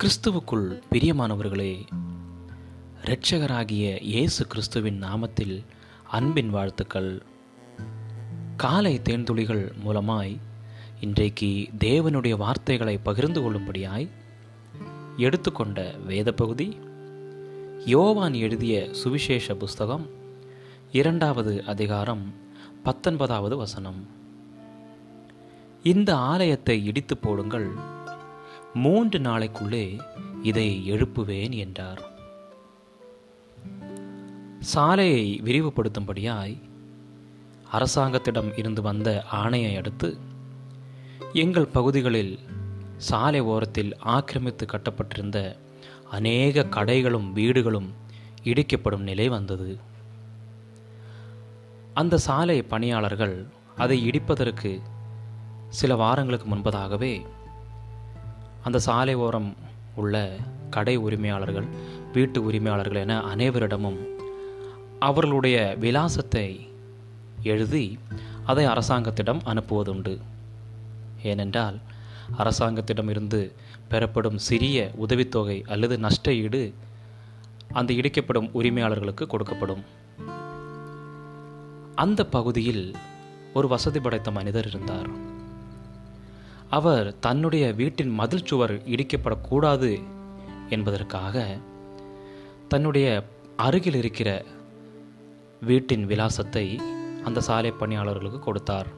கிறிஸ்துவுக்குள் பிரியமானவர்களே இரட்சகராகிய இயேசு கிறிஸ்துவின் நாமத்தில் அன்பின் வாழ்த்துக்கள். காலை தேன்துளிகள் மூலமாய் இன்றைக்கு தேவனுடைய வார்த்தைகளை பகிர்ந்து கொள்ளும்படியாய் எடுத்துக்கொண்ட வேத பகுதி யோவான் எழுதிய சுவிசேஷ புஸ்தகம் இரண்டாவது அதிகாரம் பத்தொன்பதாவது வசனம். இந்த ஆலயத்தை இடித்து போடுங்கள். மூன்று நாளைக்குள்ளே இதை எழுப்புவேன் என்றார். சாலையை விரிவுபடுத்தும்படியாய் அரசாங்கத்திடம் இருந்து வந்த ஆணையை அடுத்து எங்கள் பகுதிகளில் சாலை ஓரத்தில் ஆக்கிரமித்து கட்டப்பட்டிருந்த அநேக கடைகளும் வீடுகளும் இடிக்கப்படும் நிலை வந்தது. அந்த சாலை பணியாளர்கள் அதை இடிப்பதற்கு சில வாரங்களுக்கு முன்பதாகவே அந்த சாலை ஓரம் உள்ள கடை உரிமையாளர்கள் வீட்டு உரிமையாளர்கள் என அனைவரிடமும் அவர்களுடைய விலாசத்தை எழுதி அதை அரசாங்கத்திடம் அனுப்புவதுண்டு. ஏனென்றால் அரசாங்கத்திடமிருந்து பெறப்படும் சிறிய உதவித்தொகை அல்லது நஷ்ட ஈடு அந்த இடிக்கப்படும் உரிமையாளர்களுக்கு கொடுக்கப்படும். அந்த பகுதியில் ஒரு வசதி படைத்த மனிதர் இருந்தார். அவர் தன்னுடைய வீட்டின் மதில் சுவர் இடிக்கப்படக்கூடாது என்பதற்காக தன்னுடைய அருகில் இருக்கிற வீட்டின் விலாசத்தை அந்த சாலை பணியாளர்களுக்கு கொடுத்தார்.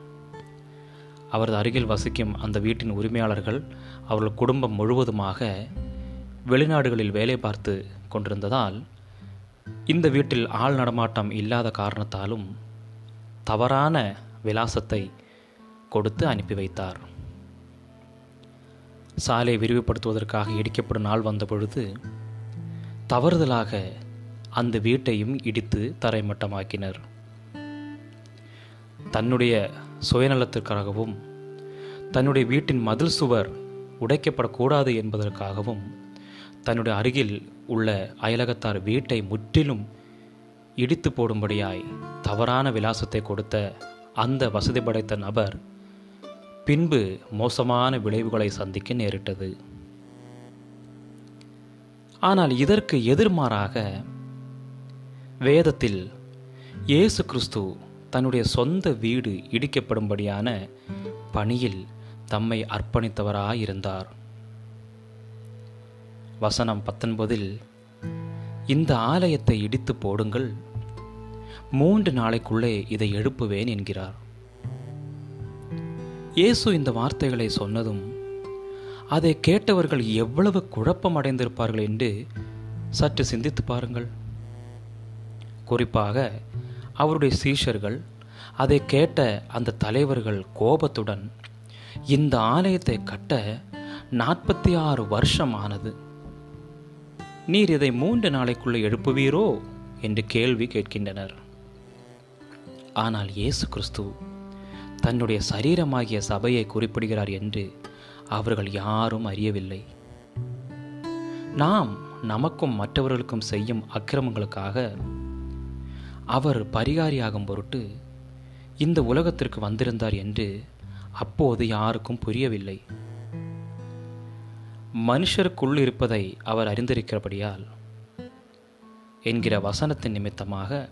அவரது அருகில் வசிக்கும் அந்த வீட்டின் உரிமையாளர்கள் அவர்கள் குடும்பம் முழுவதுமாக வெளிநாடுகளில் வேலை பார்த்து கொண்டிருந்ததால் இந்த வீட்டில் ஆள் நடமாட்டம் இல்லாத காரணத்தாலும் தவறான விலாசத்தை கொடுத்து அனுப்பி வைத்தார். சாலை விரிவுபடுத்துவதற்காக இடிக்கப்படும் நாள் வந்தபொழுது தவறுதலாக அந்த வீட்டையும் இடித்து தரைமட்டமாக்கினர். தன்னுடைய சுயநலத்திற்காகவும் தன்னுடைய வீட்டின் மதில் சுவர் உடைக்கப்படக்கூடாது என்பதற்காகவும் தன்னுடைய அருகில் உள்ள அயலகத்தார் வீட்டை முற்றிலும் இடித்து போடும்படியாய் தவறான விலாசத்தை கொடுத்த அந்த வசதி படைத்த நபர் பின்பு மோசமான விளைவுகளை சந்திக்க நேரிட்டது. ஆனால் இதற்கு எதிர்மாறாக வேதத்தில் இயேசு கிறிஸ்து தன்னுடைய சொந்த வீடு இடிக்கப்படும்படியான பணியில் தம்மை அர்ப்பணித்தவராயிருந்தார். வசனம் பத்தொன்பதில் இந்த ஆலயத்தை இடித்து போடுங்கள் மூன்று நாளைக்குள்ளே இதை எழுப்புவேன் என்கிறார். இயேசு இந்த வார்த்தைகளை சொன்னதும் அதை கேட்டவர்கள் எவ்வளவு குழப்பம் அடைந்திருப்பார்கள் என்று சற்று சிந்தித்து பாருங்கள். குறிப்பாக அவருடைய சீஷர்கள் அதை கேட்ட அந்த தலைவர்கள் கோபத்துடன் இந்த ஆலயத்தை கட்ட நாற்பத்தி ஆறு வருஷம் ஆனது நீர் இதை மூன்று நாளைக்குள்ளே எழுப்புவீரோ? என்று கேள்வி கேட்கின்றனர். ஆனால் இயேசு கிறிஸ்து தன்னுடைய சரீரமாகிய சபையை குறிப்பிடுகிறார் என்று அவர்கள் யாரும் அறியவில்லை. நாம் நமக்கும் மற்றவர்களுக்கும் செய்யும் அக்கிரமங்களுக்காக அவர் பரிகாரியாகும் பொருட்டு இந்த உலகத்திற்கு வந்திருந்தார் என்று அப்போது யாருக்கும் புரியவில்லை. மனுஷருக்குள் இருப்பதை அவர் அறிந்திருக்கிறபடியால் என்கிற வசனத்தின் நிமித்தமாக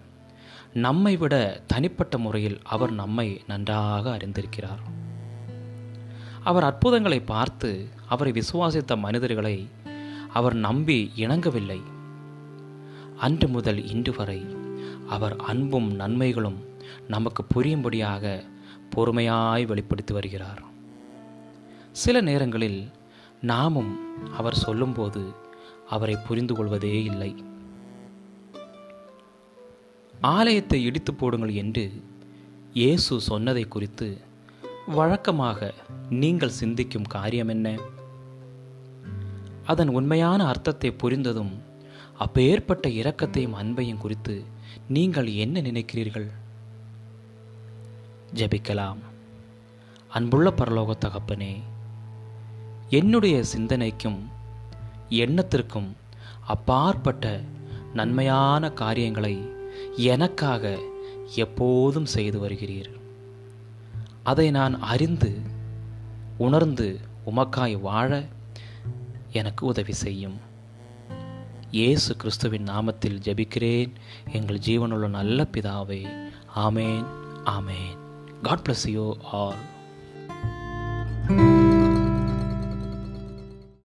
நம்மை விட தனிப்பட்ட முறையில் அவர் நம்மை நன்றாக அறிந்திருக்கிறார். அவர் அற்புதங்களை பார்த்து அவரை விசுவாசித்த மனிதர்களை அவர் நம்பி இணங்கவில்லை. அன்று முதல் இன்று வரை அவர் அன்பும் நன்மைகளும் நமக்கு புரியும்படியாக பொறுமையாய் வெளிப்படுத்தி வருகிறார். சில நேரங்களில் நாமும் அவர் சொல்லும்போது அவரை புரிந்து கொள்வதே இல்லை. ஆலயத்தை இடித்து போடுங்கள் என்று இயேசு சொன்னதை குறித்து வழக்கமாக நீங்கள் சிந்திக்கும் காரியம் என்ன? அதன் உண்மையான அர்த்தத்தை புரிந்ததும் அப்பேற்பட்ட இரக்கத்தையும் அன்பையும் குறித்து நீங்கள் என்ன நினைக்கிறீர்கள்? ஜெபிக்கலாம். அன்புள்ள பரலோக தகப்பனே என்னுடைய சிந்தனைக்கும் எண்ணத்திற்கும் அப்பாற்பட்ட நன்மையான காரியங்களை எனக்காக எப்போதும் செய்து வருகிறீர். அதை நான் அறிந்து உணர்ந்து உமக்காய் வாழ எனக்கு உதவி செய்யும். இயேசு கிறிஸ்துவின் நாமத்தில் ஜெபிக்கிறேன். எங்கள் ஜீவனுள்ள நல்ல பிதாவே ஆமேன் ஆமேன். God bless you all